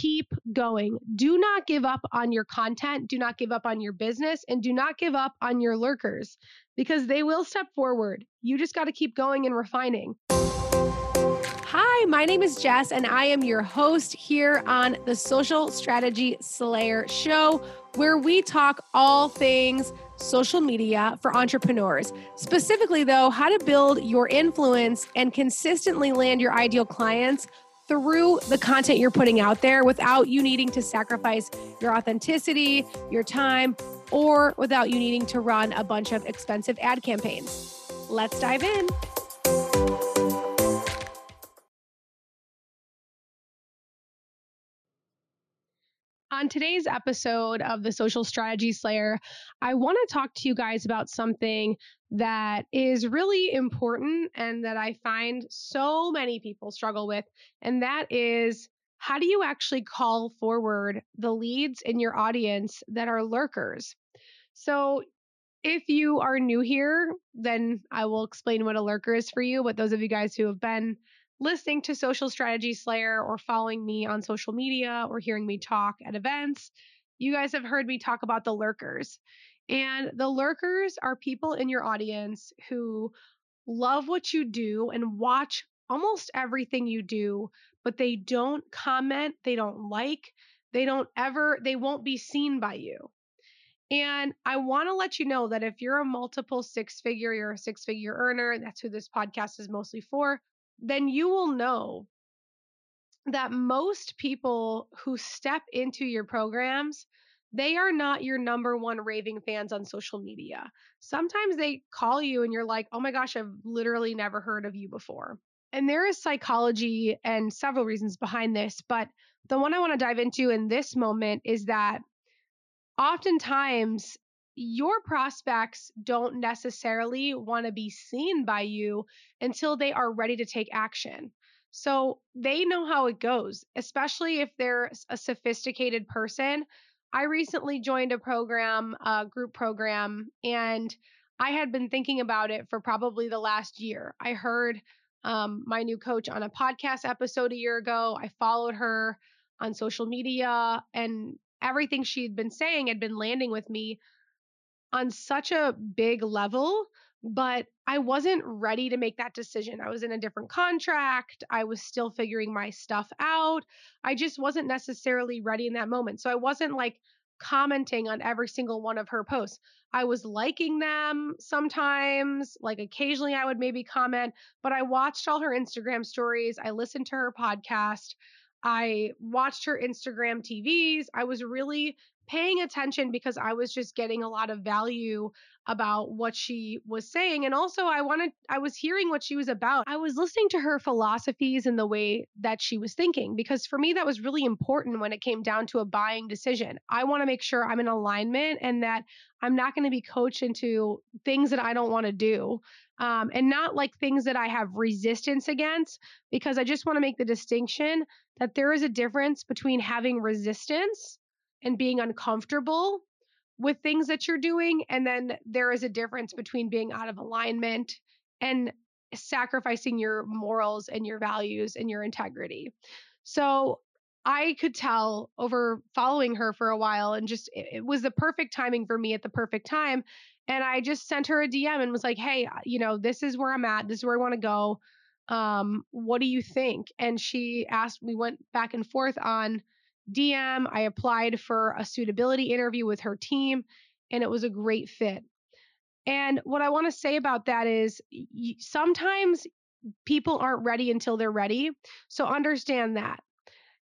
keep going. Do not give up on your content. Do not give up on your business and do not give up on your lurkers because they will step forward. You just got to keep going and refining. Hi, my name is Jess, and I am your host here on the Social Strategy Slayer Show, where we talk all things social media for entrepreneurs. Specifically, though, how to build your influence and consistently land your ideal clients through the content you're putting out there without you needing to sacrifice your authenticity, your time, or without you needing to run a bunch of expensive ad campaigns. Let's dive in. On today's episode of the Social Strategy Slayer, I want to talk to you guys about something that is really important and that I find so many people struggle with, and that is how do you actually call forward the leads in your audience that are lurkers? So, if you are new here, then I will explain what a lurker is for you. But those of you guys who have been listening to Social Strategy Slayer or following me on social media or hearing me talk at events, you guys have heard me talk about the lurkers. And the lurkers are people in your audience who love what you do and watch almost everything you do, but they don't comment, they don't like, they don't ever, they won't be seen by you. And I want to let you know that if you're a multiple six figure, you're a six figure earner, and that's who this podcast is mostly for then you will know that most people who step into your programs they are not your number one raving fans on social media. Sometimes they call you and you're like, oh my gosh, I've literally never heard of you before. And there is psychology and several reasons behind this, but the one I want to dive into in this moment is that oftentimes your prospects don't necessarily want to be seen by you until they are ready to take action. So they know how it goes, especially if they're a sophisticated person. I recently joined a program, a group program, and I had been thinking about it for probably the last year. I heard um, my new coach on a podcast episode a year ago. I followed her on social media, and everything she'd been saying had been landing with me on such a big level, but I wasn't ready to make that decision. I was in a different contract. I was still figuring my stuff out. I just wasn't necessarily ready in that moment. So I wasn't like commenting on every single one of her posts. I was liking them sometimes, like occasionally I would maybe comment, but I watched all her Instagram stories. I listened to her podcast. I watched her Instagram TVs. I was really paying attention because I was just getting a lot of value about what she was saying and also I wanted I was hearing what she was about. I was listening to her philosophies and the way that she was thinking because for me that was really important when it came down to a buying decision. I want to make sure I'm in alignment and that I'm not going to be coached into things that I don't want to do. Um, and not like things that I have resistance against, because I just want to make the distinction that there is a difference between having resistance and being uncomfortable with things that you're doing. And then there is a difference between being out of alignment and sacrificing your morals and your values and your integrity. So I could tell over following her for a while and just it, was the perfect timing for me at the perfect time. And I just sent her a DM and was like, hey, you know, this is where I'm at. This is where I want to go. Um, what do you think? And she asked, we went back and forth on DM. I applied for a suitability interview with her team, and it was a great fit. And what I want to say about that is sometimes people aren't ready until they're ready. So understand that.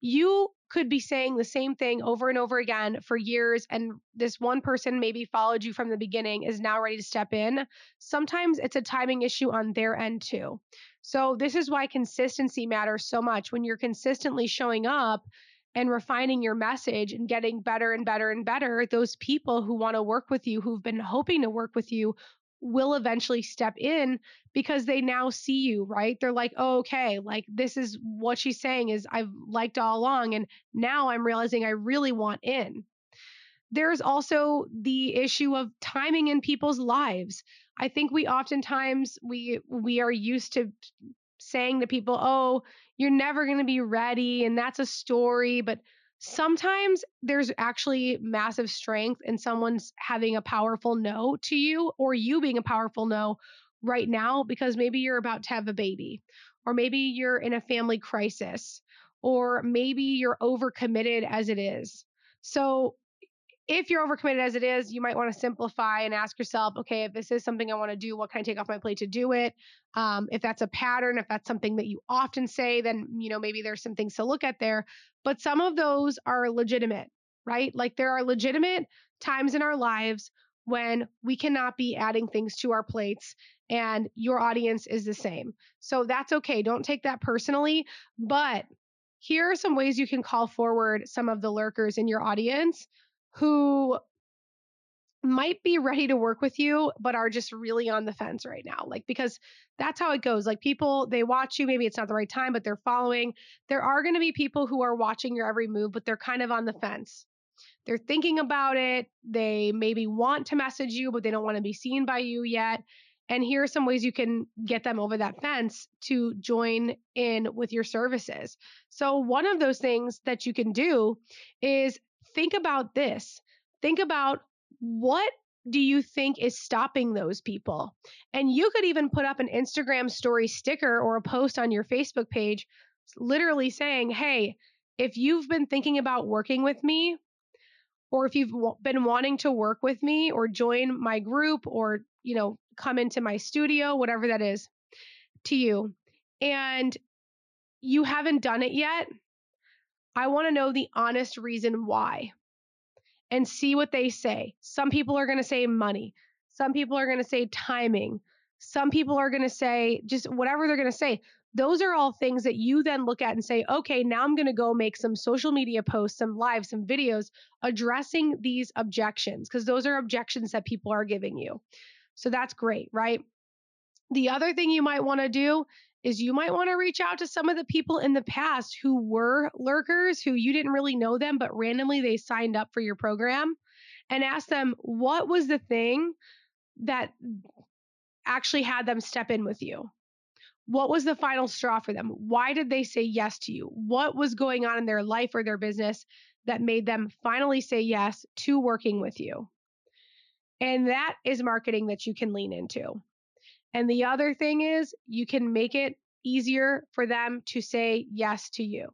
You could be saying the same thing over and over again for years, and this one person maybe followed you from the beginning is now ready to step in. Sometimes it's a timing issue on their end too. So, this is why consistency matters so much. When you're consistently showing up, and refining your message and getting better and better and better, those people who want to work with you, who've been hoping to work with you, will eventually step in because they now see you, right? They're like, oh, okay, like this is what she's saying is I've liked all along. And now I'm realizing I really want in. There's also the issue of timing in people's lives. I think we oftentimes we we are used to saying to people, oh, you're never going to be ready and that's a story, but sometimes there's actually massive strength in someone's having a powerful no to you or you being a powerful no right now because maybe you're about to have a baby or maybe you're in a family crisis or maybe you're overcommitted as it is. So if you're overcommitted as it is, you might want to simplify and ask yourself, okay, if this is something I want to do, what can I take off my plate to do it? Um, if that's a pattern, if that's something that you often say, then you know maybe there's some things to look at there. But some of those are legitimate, right? Like there are legitimate times in our lives when we cannot be adding things to our plates and your audience is the same. So that's okay. Don't take that personally, but here are some ways you can call forward some of the lurkers in your audience who might be ready to work with you but are just really on the fence right now like because that's how it goes like people they watch you maybe it's not the right time but they're following. There are going to be people who are watching your every move but they're kind of on the fence. They're thinking about it they maybe want to message you but they don't want to be seen by you yet and here are some ways you can get them over that fence to join in with your services. So one of those things that you can do is think about this. Think about what do you think is stopping those people? And you could even put up an Instagram story sticker or a post on your Facebook page, literally saying, hey, if you've been thinking about working with me, or if you've been wanting to work with me or join my group or, you know, come into my studio, whatever that is to you, and you haven't done it yet, I want to know the honest reason why and see what they say. Some people are going to say money. Some people are going to say timing. Some people are going to say just whatever they're going to say. Those are all things that you then look at and say, okay, now I'm going to go make some social media posts, some live, some videos addressing these objections because those are objections that people are giving you. So that's great, right? The other thing you might want to do is you might want to reach out to some of the people in the past who were lurkers, who you didn't really know them, but randomly they signed up for your program and ask them what was the thing that actually had them step in with you? What was the final straw for them? Why did they say yes to you? What was going on in their life or their business that made them finally say yes to working with you? And that is marketing that you can lean into. And the other thing is, you can make it easier for them to say yes to you.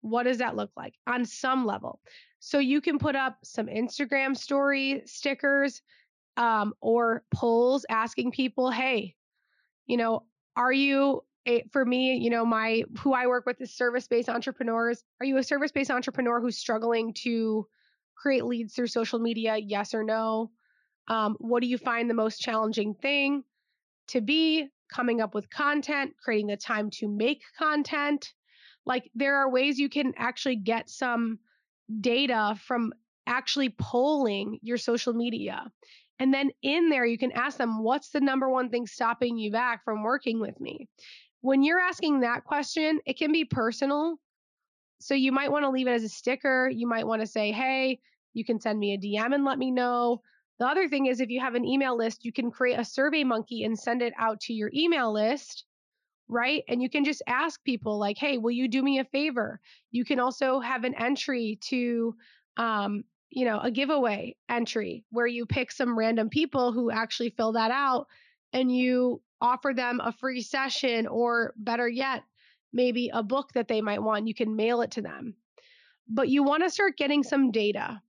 What does that look like on some level? So you can put up some Instagram story stickers um, or polls asking people, hey, you know, are you a, for me, you know, my who I work with is service-based entrepreneurs. Are you a service-based entrepreneur who's struggling to create leads through social media? Yes or no? Um, what do you find the most challenging thing? To be coming up with content, creating the time to make content. Like there are ways you can actually get some data from actually polling your social media. And then in there, you can ask them, what's the number one thing stopping you back from working with me? When you're asking that question, it can be personal. So you might want to leave it as a sticker. You might want to say, hey, you can send me a DM and let me know. The other thing is if you have an email list, you can create a survey monkey and send it out to your email list, right? And you can just ask people like, "Hey, will you do me a favor?" You can also have an entry to um, you know, a giveaway entry where you pick some random people who actually fill that out and you offer them a free session or better yet, maybe a book that they might want. You can mail it to them. But you want to start getting some data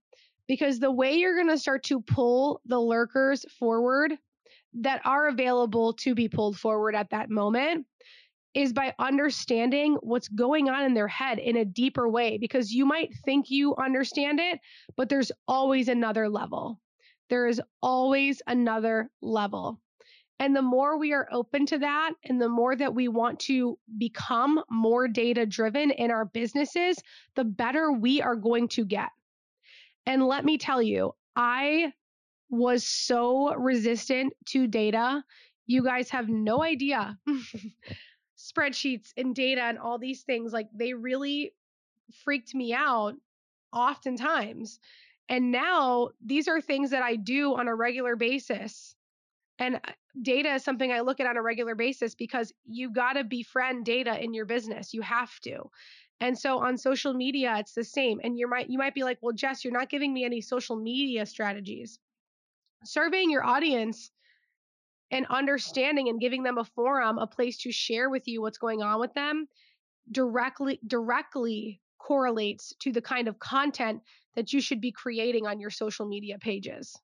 because the way you're going to start to pull the lurkers forward that are available to be pulled forward at that moment is by understanding what's going on in their head in a deeper way because you might think you understand it, but there's always another level. There is always another level. And the more we are open to that, and the more that we want to become more data driven in our businesses, the better we are going to get. And let me tell you, I was so resistant to data. You guys have no idea. Spreadsheets and data and all these things, like they really freaked me out oftentimes. And now these are things that I do on a regular basis. And uh, data is something I look at on a regular basis because you got to befriend data in your business. You have to. And so on social media, it's the same. And you might you might be like, well, Jess, you're not giving me any social media strategies. Surveying your audience and understanding and giving them a forum, a place to share with you what's going on with them, directly directly correlates to the kind of content that you should be creating on your social media pages.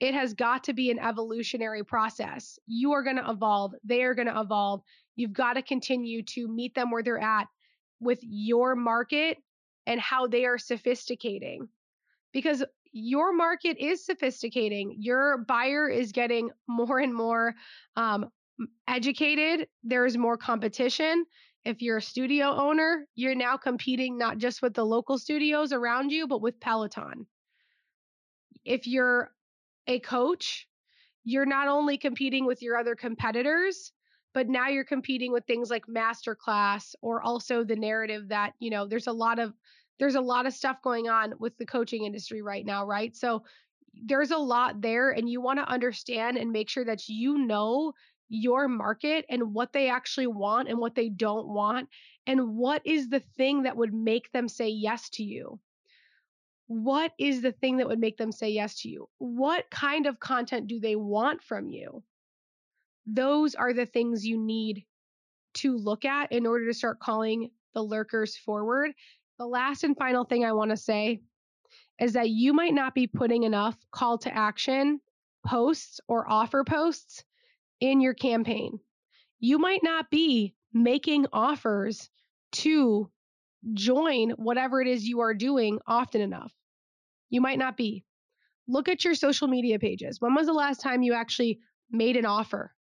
It has got to be an evolutionary process. You are going to evolve, they are going to evolve. You've got to continue to meet them where they're at with your market and how they are sophisticating. Because your market is sophisticating. Your buyer is getting more and more um, educated. There's more competition. If you're a studio owner, you're now competing not just with the local studios around you, but with Peloton. If you're a coach, you're not only competing with your other competitors, but now you're competing with things like masterclass or also the narrative that, you know, there's a lot of there's a lot of stuff going on with the coaching industry right now, right? So there's a lot there and you want to understand and make sure that you know your market and what they actually want and what they don't want and what is the thing that would make them say yes to you what is the thing that would make them say yes to you? What kind of content do they want from you? Those are the things you need to look at in order to start calling the lurkers forward. The last and final thing I want to say is that you might not be putting enough call to action posts or offer posts in your campaign. You might not be making offers to join whatever it is you are doing often enough. You might not be. Look at your social media pages. When was the last time you actually made an offer?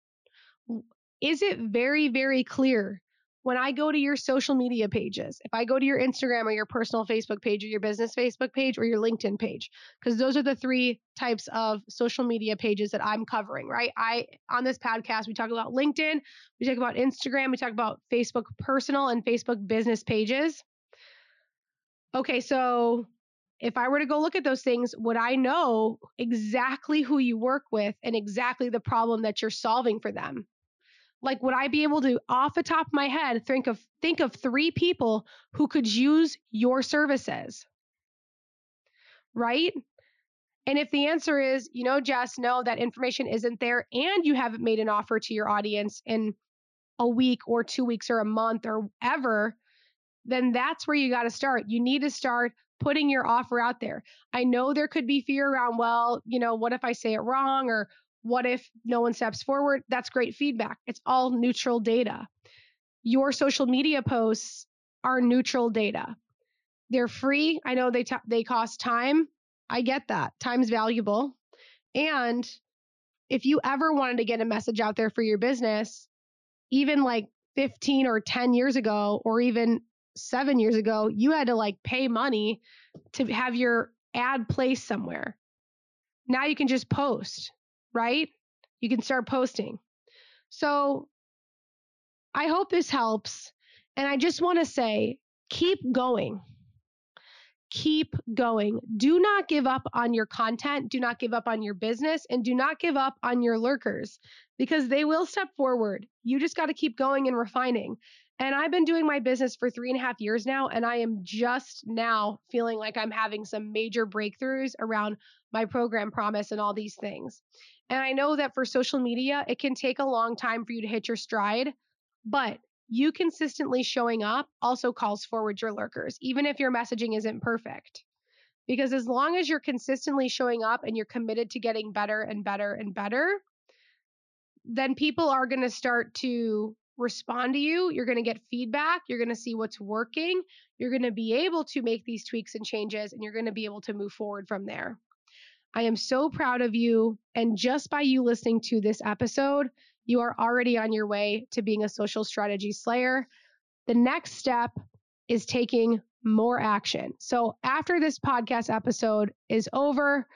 Is it very, very clear when I go to your social media pages, if I go to your Instagram or your personal Facebook page or your business Facebook page or your LinkedIn page, because those are the three types of social media pages that I'm covering, right? I on this podcast we talk about LinkedIn, we talk about Instagram, we talk about Facebook personal and Facebook business pages. Okay, so if I were to go look at those things, would I know exactly who you work with and exactly the problem that you're solving for them? Like would I be able to off the top of my head think of think of 3 people who could use your services? Right? And if the answer is, you know, Jess, no, that information isn't there and you haven't made an offer to your audience in a week or 2 weeks or a month or ever, then that's where you got to start. You need to start putting your offer out there. I know there could be fear around, well, you know, what if I say it wrong or what if no one steps forward? That's great feedback. It's all neutral data. Your social media posts are neutral data. They're free. I know they t- they cost time. I get that. Time's valuable. And if you ever wanted to get a message out there for your business, even like 15 or 10 years ago or even seven years ago, you had to like pay money to have your ad placed somewhere. Now you can just post, right? You can start posting. So I hope this helps. And I just want to say keep going. Keep going. Do not give up on your content. Do not give up on your business. And do not give up on your lurkers because they will step forward. You just got to keep going and refining. And I've been doing my business for three and a half years now, and I am just now feeling like I'm having some major breakthroughs around my program promise and all these things. And I know that for social media, it can take a long time for you to hit your stride, but you consistently showing up also calls forward your lurkers, even if your messaging isn't perfect. Because as long as you're consistently showing up and you're committed to getting better and better and better, then people are going to start to respond to you. You're going to get feedback. You're going to see what's working. You're going to be able to make these tweaks and changes, and you're going to be able to move forward from there. I am so proud of you. And just by you listening to this episode, you are already on your way to being a social strategy slayer. The next step is taking more action. So after this podcast episode is over,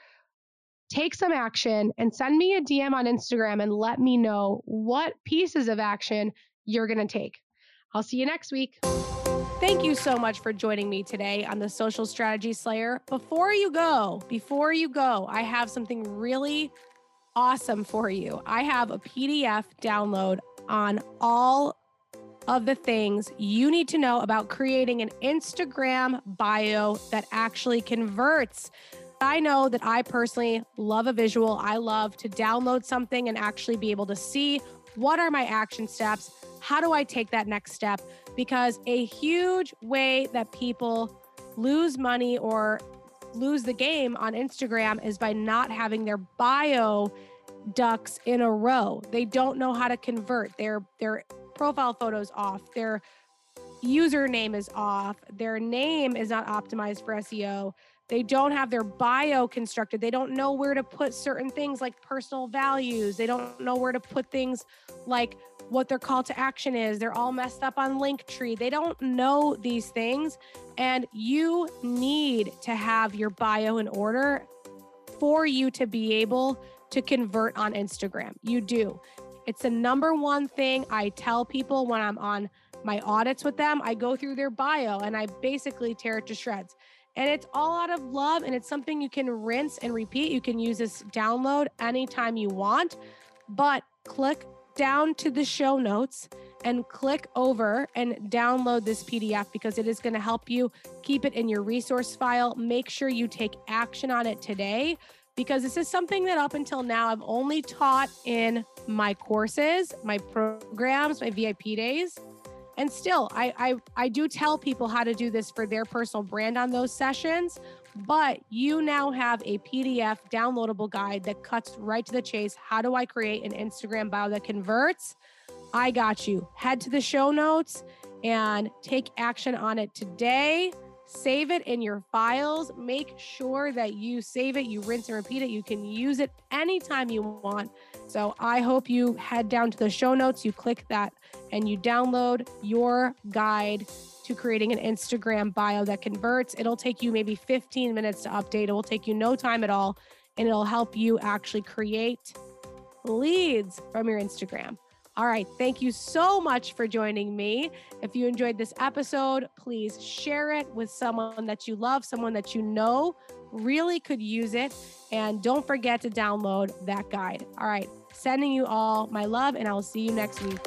take some action and send me a DM on Instagram and let me know what pieces of action you're going to take. I'll see you next week. Thank you so much for joining me today on the Social Strategy Slayer. Before you go, before you go, I have something really awesome for you. I have a PDF download on all of the things you need to know about creating an Instagram bio that actually converts. I know that I personally love a visual. I love to download something and actually be able to see what are my action steps? How do I take that next step? Because a huge way that people lose money or lose the game on Instagram is by not having their bio ducks in a row. They don't know how to convert. Their their profile photos off. Their username is off. Their name is not optimized for SEO. They don't have their bio constructed. They don't know where to put certain things like personal values. They don't know where to put things like what their call to action is. They're all messed up on Linktree. They don't know these things. And you need to have your bio in order for you to be able to convert on Instagram. You do. It's the number one thing I tell people when I'm on my audits with them. I go through their bio and I basically tear it to shreds. And it's all out of love and it's something you can rinse and repeat. You can use this download anytime you want, but click down to the show notes and click over and download this PDF because it is going to help you keep it in your resource file. Make sure you take action on it today because this is something that up until now I've only taught in my courses, my programs, my VIP days. And still, I, I, I do tell people how to do this for their personal brand on those sessions, but you now have a PDF downloadable guide that cuts right to the chase. How do I create an Instagram bio that converts? I got you. Head to the show notes and take action on it today. Save it in your files. Make sure that you save it, you rinse and repeat it. You can use it anytime you want. So I hope you head down to the show notes, you click that, and you download your guide to creating an Instagram bio that converts. It'll take you maybe 15 minutes to update. It will take you no time at all, and it'll help you actually create leads from your Instagram. All right. Thank you so much for joining me. If you enjoyed this episode, please share it with someone that you love, someone that you know really could use it. And don't forget to download that guide. All right. Sending you all my love, and I will see you next week.